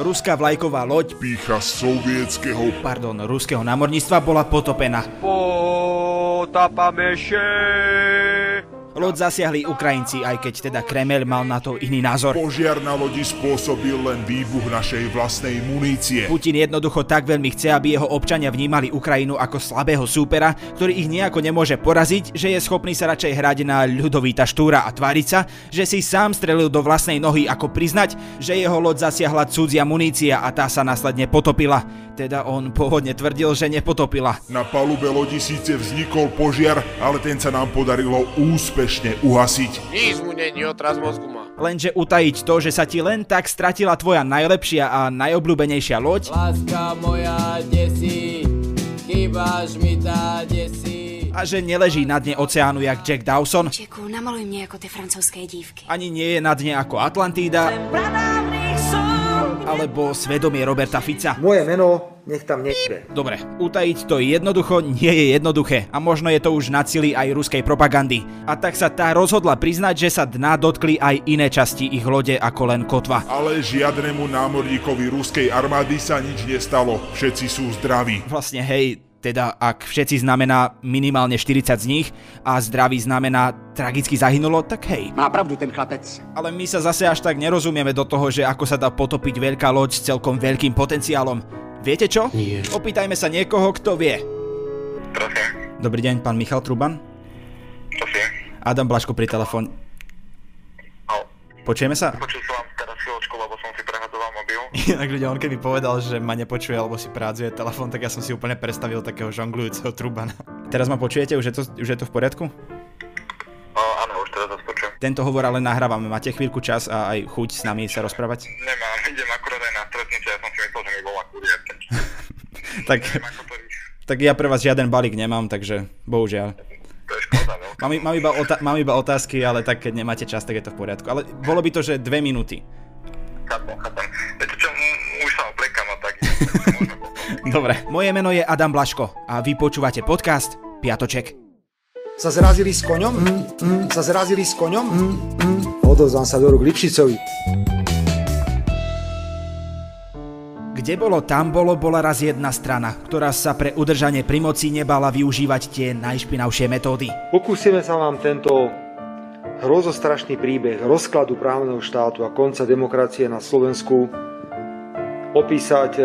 Ruská vlajková loď, Pícha sovietského pardon, ruského námorníctva bola potopená. Potapame się. Loď zasiahli Ukrajinci, aj keď teda Kremel mal na to iný názor. Požiar na lodi spôsobil len výbuch našej vlastnej munície. Putin jednoducho tak veľmi chce, aby jeho občania vnímali Ukrajinu ako slabého súpera, ktorý ich nejako nemôže poraziť, že je schopný sa radšej hrať na ľudovíta štúra a tváriť sa, že si sám strelil do vlastnej nohy ako priznať, že jeho loď zasiahla cudzia munícia a tá sa následne potopila. Teda on pôvodne tvrdil, že nepotopila. Na palube lodi síce vznikol požiar, ale ten sa nám podarilo úspešne uhasiť. Nic mu není, otraz mozgu má. Lenže utajiť to, že sa ti len tak stratila tvoja najlepšia a najobľúbenejšia loď, Láska moja desí, chýbaš mi tá desí. a že neleží na dne oceánu jak Jack Dawson, Čeku, namaluj mne ako tie francúzské dívky. ani nie je na dne ako Atlantída, alebo svedomie Roberta Fica. Moje meno nech tam nejde. Dobre, utajiť to jednoducho nie je jednoduché a možno je to už na cili aj ruskej propagandy. A tak sa tá rozhodla priznať, že sa dna dotkli aj iné časti ich lode ako len kotva. Ale žiadnemu námorníkovi ruskej armády sa nič nestalo. Všetci sú zdraví. Vlastne hej, teda ak všetci znamená minimálne 40 z nich a zdravý znamená tragicky zahynulo, tak hej. Má pravdu ten chlapec. Ale my sa zase až tak nerozumieme do toho, že ako sa dá potopiť veľká loď s celkom veľkým potenciálom. Viete čo? Nie. Opýtajme sa niekoho, kto vie. Prosím, Dobrý deň, pán Michal Truban. prosím. Adam Blaško pri telefóne. Počujeme sa? Počul som vám teraz chvíľočku, lebo som si prehadzoval mobil. Inak ľudia, on keby povedal, že ma nepočuje alebo si prádzuje telefón, tak ja som si úplne predstavil takého žonglujúceho Trubana. Teraz ma počujete? Už je to, už je to v poriadku? O, áno, už teraz vás počujem. Tento hovor ale nahrávame. Máte chvíľku čas a aj chuť s nami sa rozprávať? Nemám, idem akurát aj na stretnutie, ja som si myslel, že mi volá kurier. Tak, tak ja pre vás žiaden balík nemám, takže bohužiaľ. To je škoda, veľká. Mám, mám, iba ota- mám iba otázky, ale tak keď nemáte čas, tak je to v poriadku. Ale bolo by to, že dve minúty. Chápem, chápem. Dobre, moje meno je Adam Blaško a vy počúvate podcast Piatoček. Sa zrazili s koňom? Mm, mm, sa zrazili s koňom? Mm, mm. Odozvám sa do rúk Lipšicovi. Kde bolo, tam bolo, bola raz jedna strana, ktorá sa pre udržanie pri moci nebala využívať tie najšpinavšie metódy. Pokúsime sa vám tento hrozostrašný príbeh rozkladu právneho štátu a konca demokracie na Slovensku opísať e,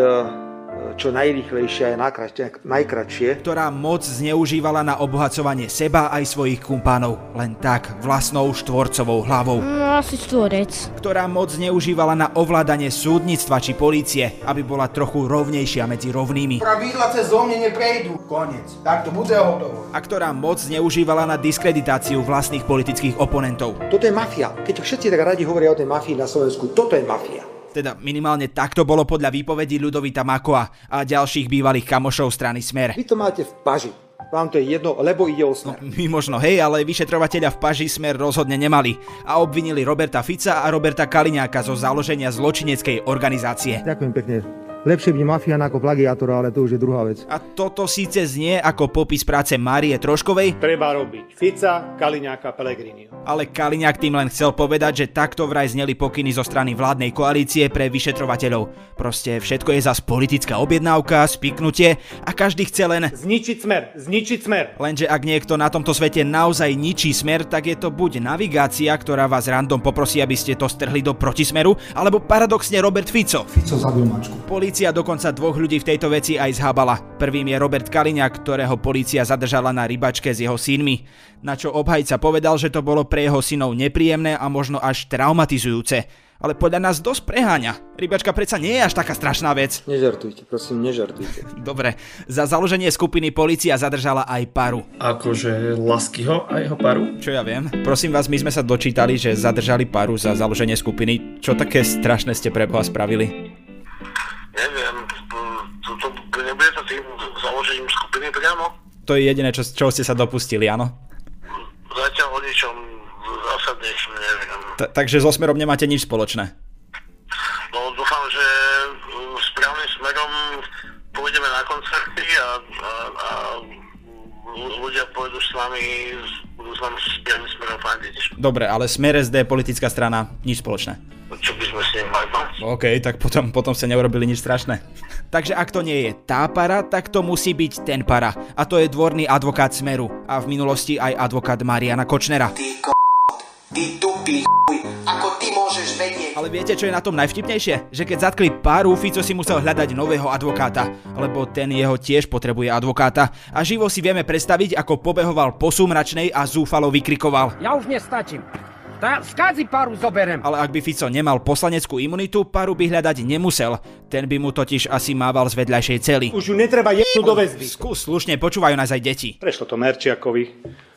čo najrýchlejšie a najkratšie- najkratšie. ktorá moc zneužívala na obohacovanie seba aj svojich kumpánov, len tak vlastnou štvorcovou hlavou. No asi štvorec. Ktorá moc zneužívala na ovládanie súdnictva či polície, aby bola trochu rovnejšia medzi rovnými. Pravidla cez zo mne neprejdú. Konec. Tak to bude hotovo. A ktorá moc zneužívala na diskreditáciu vlastných politických oponentov. Toto je mafia. Keď všetci tak radi hovoria o tej mafii na Slovensku, toto je mafia. Teda minimálne takto bolo podľa výpovedí Ľudovita Makoa a ďalších bývalých kamošov strany Smer. Vy to máte v paži. Vám to je jedno, lebo ide o smer. My možno hej, ale vyšetrovateľia v Paži Smer rozhodne nemali a obvinili Roberta Fica a Roberta Kaliňáka zo založenia zločineckej organizácie. Ďakujem pekne. Lepšie byť mafián ako plagiátor, ale to už je druhá vec. A toto síce znie ako popis práce Márie Troškovej, Treba robiť Fica, Kaliňáka, Pellegriniho. ale Kaliňák tým len chcel povedať, že takto vraj zneli pokyny zo strany vládnej koalície pre vyšetrovateľov. Proste všetko je zas politická objednávka, spiknutie a každý chce len... Zničiť smer, zničiť smer. Lenže ak niekto na tomto svete naozaj ničí smer, tak je to buď navigácia, ktorá vás random poprosí, aby ste to strhli do protismeru, alebo paradoxne Robert Fico. Fico zabil mačku. Polícia dokonca dvoch ľudí v tejto veci aj zhábala. Prvým je Robert Kaliňák, ktorého polícia zadržala na rybačke s jeho synmi. Na čo obhajca povedal, že to bolo pre jeho synov nepríjemné a možno až traumatizujúce. Ale podľa nás dosť preháňa. Rybačka predsa nie je až taká strašná vec. Nežartujte, prosím, nežartujte. Dobre, za založenie skupiny polícia zadržala aj paru. Akože Laskyho a jeho paru? Čo ja viem? Prosím vás, my sme sa dočítali, že zadržali paru za založenie skupiny. Čo také strašné ste pre Boha spravili? Neviem, to, to, to nebude sa tým založením skupiny priamo? To je jediné, čo, čo ste sa dopustili, áno? Zatiaľ o ničom zásadnejšom neviem. T- takže so Smerom nemáte nič spoločné. No dúfam, že uh, správnym smerom pôjdeme na koncerty a, a, a ľu- ľudia pôjdu s nami, budú s nami správnym smerom fandiť. Dobre, ale Smer SD, politická strana, nič spoločné. Čo OK, tak potom, potom ste neurobili nič strašné. Takže ak to nie je tá para, tak to musí byť ten para. A to je dvorný advokát Smeru. A v minulosti aj advokát Mariana Kočnera. Ty ko... Ty tupý chuj. Ako ty môžeš vedieť? Ale viete, čo je na tom najvtipnejšie? Že keď zatkli páru, Fico si musel hľadať nového advokáta, lebo ten jeho tiež potrebuje advokáta. A živo si vieme predstaviť, ako pobehoval po sumračnej a zúfalo vykrikoval. Ja už nestačím. Tá skádzi paru zoberem. Ale ak by Fico nemal poslaneckú imunitu, paru by hľadať nemusel. Ten by mu totiž asi mával z vedľajšej cely. Už ju netreba jednu do väzby. Skús slušne, počúvajú nás aj deti. Prešlo to Merčiakovi.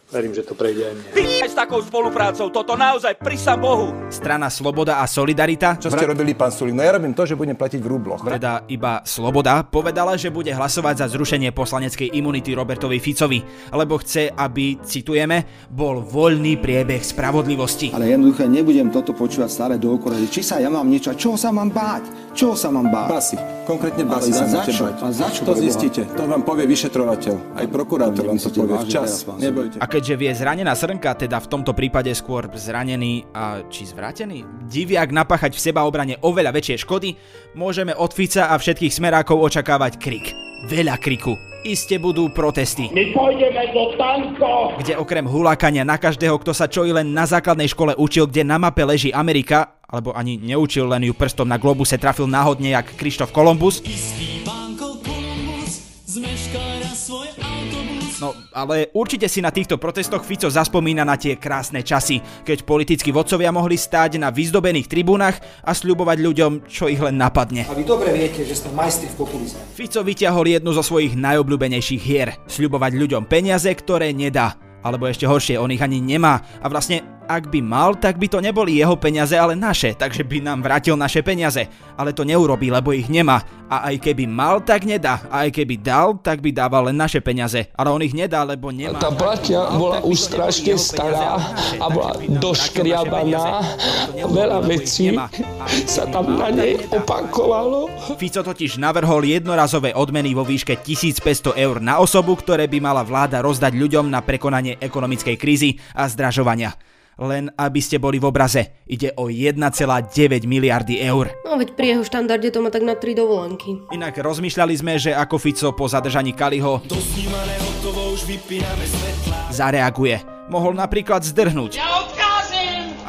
Verím, že to prejde aj mne. S takou spoluprácou, toto naozaj prisam Bohu. Strana Sloboda a Solidarita. Čo ste robili, pán Sulík? No ja robím to, že budem platiť v rubloch. Teda iba Sloboda povedala, že bude hlasovať za zrušenie poslaneckej imunity Robertovi Ficovi, lebo chce, aby, citujeme, bol voľný priebeh spravodlivosti. Ale jednoducho nebudem toto počúvať stále dookola. Či sa ja mám niečo, čo sa mám báť? Čo sa mám báť? Basy. Konkrétne basy sa za čo? A za čo, To zistíte. To vám povie vyšetrovateľ. Aj prokurátor vám to povie včas. Nebojte. A keďže vie zranená srnka, teda v tomto prípade skôr zranený a či zvrátený, diviak napáchať v sebaobrane oveľa väčšie škody, môžeme od Fica a všetkých smerákov očakávať krik. Veľa kriku. Iste budú protesty. My pôjdeme do tanko! Kde okrem hulákania na každého, kto sa čo i len na základnej škole učil, kde na mape leží Amerika, alebo ani neučil, len ju prstom na globuse trafil náhodne jak Krištof Kolumbus. No, ale určite si na týchto protestoch Fico zaspomína na tie krásne časy, keď politickí vodcovia mohli stáť na vyzdobených tribúnach a sľubovať ľuďom, čo ich len napadne. A vy dobre viete, že ste majstri v populizme. Fico vyťahol jednu zo svojich najobľúbenejších hier. Sľubovať ľuďom peniaze, ktoré nedá. Alebo ešte horšie, on ich ani nemá. A vlastne, ak by mal, tak by to neboli jeho peniaze, ale naše, takže by nám vrátil naše peniaze. Ale to neurobí, lebo ich nemá. A aj keby mal, tak nedá. A aj keby dal, tak by dával len naše peniaze. Ale on ich nedá, lebo nemá. Tá platňa bola už strašne stará a bola doškriabaná. Veľa vecí sa tam na nej opakovalo. Fico totiž navrhol jednorazové odmeny vo výške 1500 eur na osobu, ktoré by mala vláda rozdať ľuďom na prekonanie ekonomickej krízy a zdražovania. Len aby ste boli v obraze, ide o 1,9 miliardy eur. No veď pri jeho štandarde to má tak na 3 dovolenky. Inak rozmýšľali sme, že ako Fico po zadržaní Kaliho zareaguje. Mohol napríklad zdrhnúť.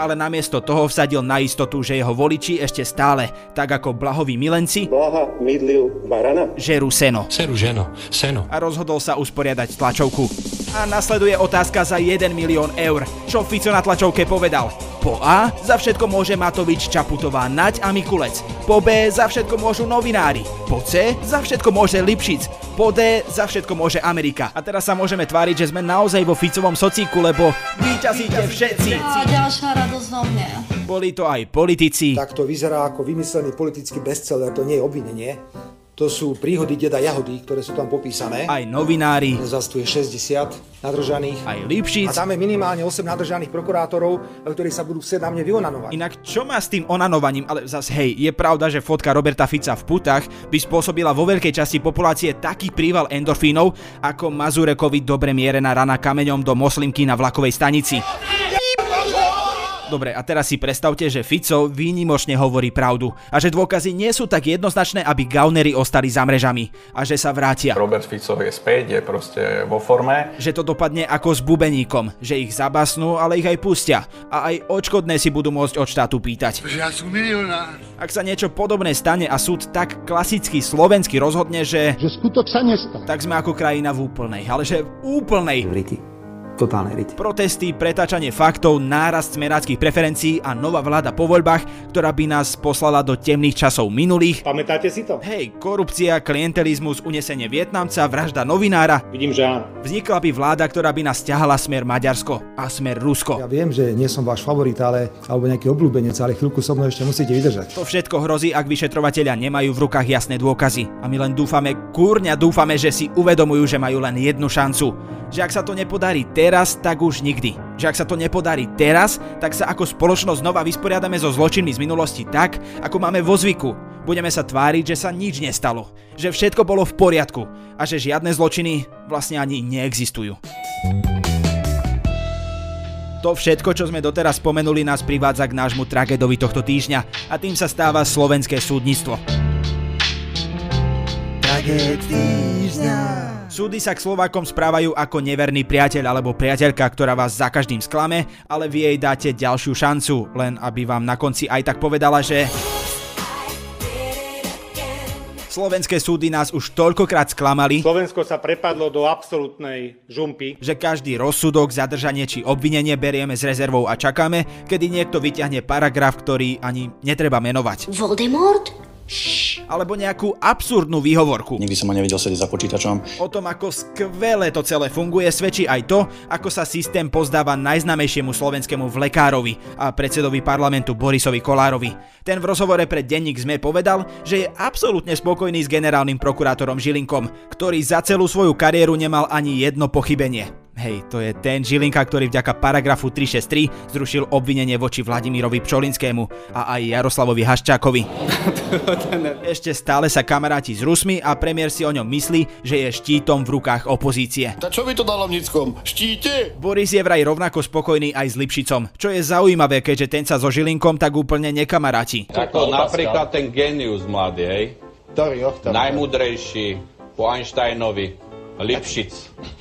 Ale namiesto toho vsadil na istotu, že jeho voliči ešte stále, tak ako blahoví milenci, Blaha mydlil barana. žerú seno. Seru ženo, seno. A rozhodol sa usporiadať tlačovku. A nasleduje otázka za 1 milión eur. Čo Fico na tlačovke povedal? Po A za všetko môže Matovič, Čaputová, Naď a Mikulec. Po B za všetko môžu novinári. Po C za všetko môže Lipšic. Po D za všetko môže Amerika. A teraz sa môžeme tváriť, že sme naozaj vo Ficovom socíku, lebo vyťazíte všetci. A ďalšia radosť vo mne. Boli to aj politici, Tak to vyzerá ako vymyslený politický bestseller, to nie je obvinenie. To sú príhody deda Jahody, ktoré sú tam popísané. aj novinári, Zas tu je 60 nadržaných. aj A Lipšic. tam je minimálne 8 nadržaných prokurátorov, ktorí sa budú chcieť na mne vyonanovať. Inak čo má s tým onanovaním, ale zas hej, je pravda, že fotka Roberta Fica v putách by spôsobila vo veľkej časti populácie taký príval endorfínov, ako Mazurekovi dobre mierená rana kameňom do moslimky na vlakovej stanici. Dobre, a teraz si predstavte, že Fico výnimočne hovorí pravdu a že dôkazy nie sú tak jednoznačné, aby gaunery ostali za mrežami a že sa vrátia. Robert Fico je späť, je proste vo forme. Že to dopadne ako s bubeníkom, že ich zabasnú, ale ich aj pustia. A aj odškodné si budú môcť od štátu pýtať. Že ja som milionár. Ak sa niečo podobné stane a súd tak klasicky slovensky rozhodne, že... Že skutok sa nestal. Tak sme ako krajina v úplnej, ale že v úplnej. Riti. Totálne riti. Protesty, pretáčanie faktov, nárast smeráckých preferencií a nová vláda po voľbách, ktorá by nás poslala do temných časov minulých. Pamätáte si to? Hej, korupcia, klientelizmus, unesenie Vietnamca, vražda novinára. Vidím, že áno. Vznikla by vláda, ktorá by nás ťahala smer Maďarsko a smer Rusko. Ja viem, že nie som váš favorit, ale, alebo nejaký obľúbenec, ale chvíľku so mnou ešte musíte vydržať. To všetko hrozí, ak vyšetrovatelia nemajú v rukách jasné dôkazy. A my len dúfame, kúrňa dúfame, že si uvedomujú, že majú len jednu šancu. Že ak sa to nepodarí teraz, tak už nikdy. Že ak sa to nepodarí teraz, tak sa ako spoločnosť znova vysporiadame so zločinmi z minulosti tak, ako máme vo zvyku. Budeme sa tváriť, že sa nič nestalo. Že všetko bolo v poriadku. A že žiadne zločiny vlastne ani neexistujú. To všetko, čo sme doteraz spomenuli, nás privádza k nášmu tragedovi tohto týždňa a tým sa stáva slovenské súdnictvo. Tragéd týždňa. Súdy sa k Slovákom správajú ako neverný priateľ alebo priateľka, ktorá vás za každým sklame, ale vy jej dáte ďalšiu šancu, len aby vám na konci aj tak povedala, že Slovenské súdy nás už toľkokrát sklamali, Slovensko sa prepadlo do absolútnej žumpy. že každý rozsudok, zadržanie či obvinenie berieme s rezervou a čakáme, kedy niekto vyťahne paragraf, ktorý ani netreba menovať. Voldemort? Alebo nejakú absurdnú výhovorku. Nikdy som ma nevidel sedieť za počítačom. O tom, ako skvelé to celé funguje, svedčí aj to, ako sa systém pozdáva najznamejšiemu slovenskému vlekárovi a predsedovi parlamentu Borisovi Kolárovi. Ten v rozhovore pre denník ZME povedal, že je absolútne spokojný s generálnym prokurátorom Žilinkom, ktorý za celú svoju kariéru nemal ani jedno pochybenie. Hej, to je ten Žilinka, ktorý vďaka paragrafu 363 zrušil obvinenie voči Vladimirovi Pčolinskému a aj Jaroslavovi Haščákovi. Ešte stále sa kamaráti s Rusmi a premiér si o ňom myslí, že je štítom v rukách opozície. Tak čo by to dalo mnickom? Štíte? Boris je vraj rovnako spokojný aj s Lipšicom, čo je zaujímavé, keďže ten sa so Žilinkom tak úplne nekamaráti. Ako napríklad ten genius mladý, hej? Ktorý, ktorý? Najmudrejší po Einsteinovi. Lipšic.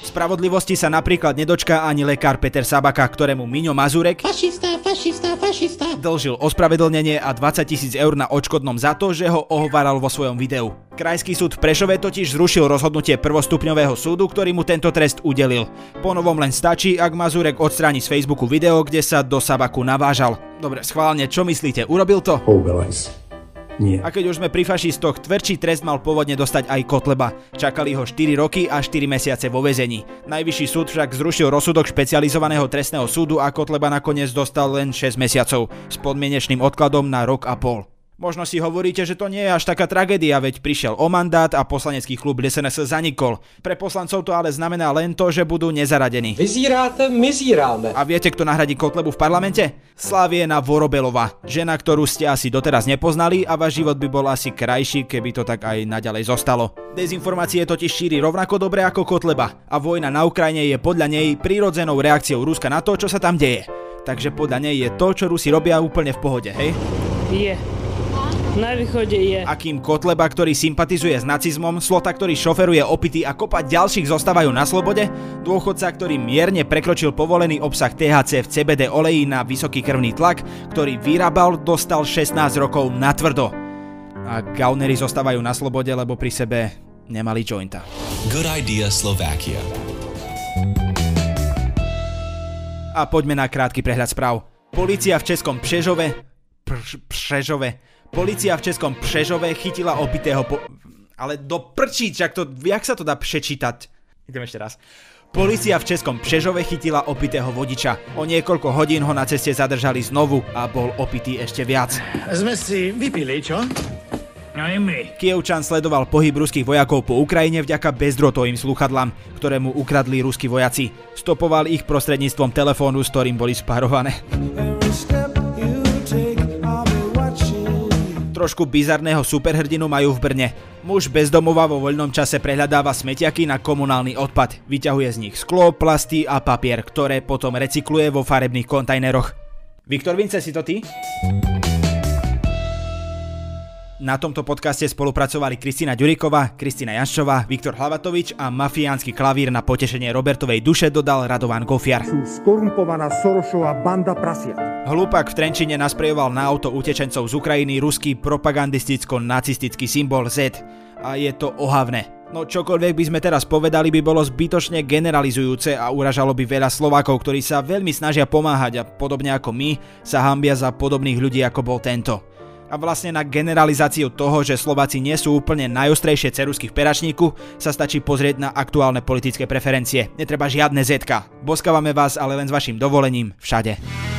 Spravodlivosti sa napríklad nedočká ani lekár Peter Sabaka, ktorému Miňo Mazurek Fašista, fašista, fašista. dlžil ospravedlnenie a 20 tisíc eur na odškodnom za to, že ho ohovaral vo svojom videu. Krajský súd v Prešove totiž zrušil rozhodnutie prvostupňového súdu, ktorý mu tento trest udelil. Po novom len stačí, ak Mazurek odstráni z Facebooku video, kde sa do Sabaku navážal. Dobre, schválne, čo myslíte, urobil to? Nie. A keď už sme pri fašistoch, tvrdší trest mal pôvodne dostať aj Kotleba. Čakali ho 4 roky a 4 mesiace vo väzení. Najvyšší súd však zrušil rozsudok špecializovaného trestného súdu a Kotleba nakoniec dostal len 6 mesiacov s podmienečným odkladom na rok a pol. Možno si hovoríte, že to nie je až taká tragédia, veď prišiel o mandát a poslanecký klub SNS zanikol. Pre poslancov to ale znamená len to, že budú nezaradení. Vyzíráte, my zíráme. A viete, kto nahradí Kotlebu v parlamente? Slaviena Vorobelova, žena, ktorú ste asi doteraz nepoznali a váš život by bol asi krajší, keby to tak aj naďalej zostalo. Dezinformácie totiž šíri rovnako dobre ako Kotleba a vojna na Ukrajine je podľa nej prirodzenou reakciou Ruska na to, čo sa tam deje. Takže podľa nej je to, čo Rusi robia úplne v pohode, hej? Je. Na východe je. Akým Kotleba, ktorý sympatizuje s nacizmom, Slota, ktorý šoferuje opity a kopa ďalších zostávajú na slobode, dôchodca, ktorý mierne prekročil povolený obsah THC v CBD oleji na vysoký krvný tlak, ktorý vyrábal, dostal 16 rokov na tvrdo. A gaunery zostávajú na slobode, lebo pri sebe nemali jointa. Good idea Slovakia. A poďme na krátky prehľad správ. Polícia v Českom Pšežove... Pš, Pšežove... Polícia v Českom Pšežove chytila opitého po... Ale do prčí, čak to... Jak sa to dá prečítať? Idem ešte raz. Polícia v Českom Pšežove chytila opitého vodiča. O niekoľko hodín ho na ceste zadržali znovu a bol opitý ešte viac. Sme si vypili, čo? Aj my. Kievčan sledoval pohyb ruských vojakov po Ukrajine vďaka bezdrotovým slúchadlám, ktoré mu ukradli ruskí vojaci. Stopoval ich prostredníctvom telefónu, s ktorým boli spárované. Trošku bizarného superhrdinu majú v Brne. Muž bezdomova vo voľnom čase prehľadáva smetiaky na komunálny odpad. Vyťahuje z nich sklo, plasty a papier, ktoré potom recykluje vo farebných kontajneroch. Viktor Vince, si to ty? Na tomto podcaste spolupracovali Kristina Ďuriková, Kristina Janščová, Viktor Hlavatovič a mafiánsky klavír na potešenie Robertovej duše dodal Radovan Gofiar. Sú skorumpovaná Sorošová banda prasiat. Hlúpak v Trenčine nasprejoval na auto utečencov z Ukrajiny ruský propagandisticko-nacistický symbol Z. A je to ohavné. No čokoľvek by sme teraz povedali, by bolo zbytočne generalizujúce a uražalo by veľa Slovákov, ktorí sa veľmi snažia pomáhať a podobne ako my sa hambia za podobných ľudí ako bol tento. A vlastne na generalizáciu toho, že Slováci nie sú úplne najostrejšie cerusky v peračníku, sa stačí pozrieť na aktuálne politické preferencie. Netreba žiadne zetka. Boskávame vás ale len s vašim dovolením všade.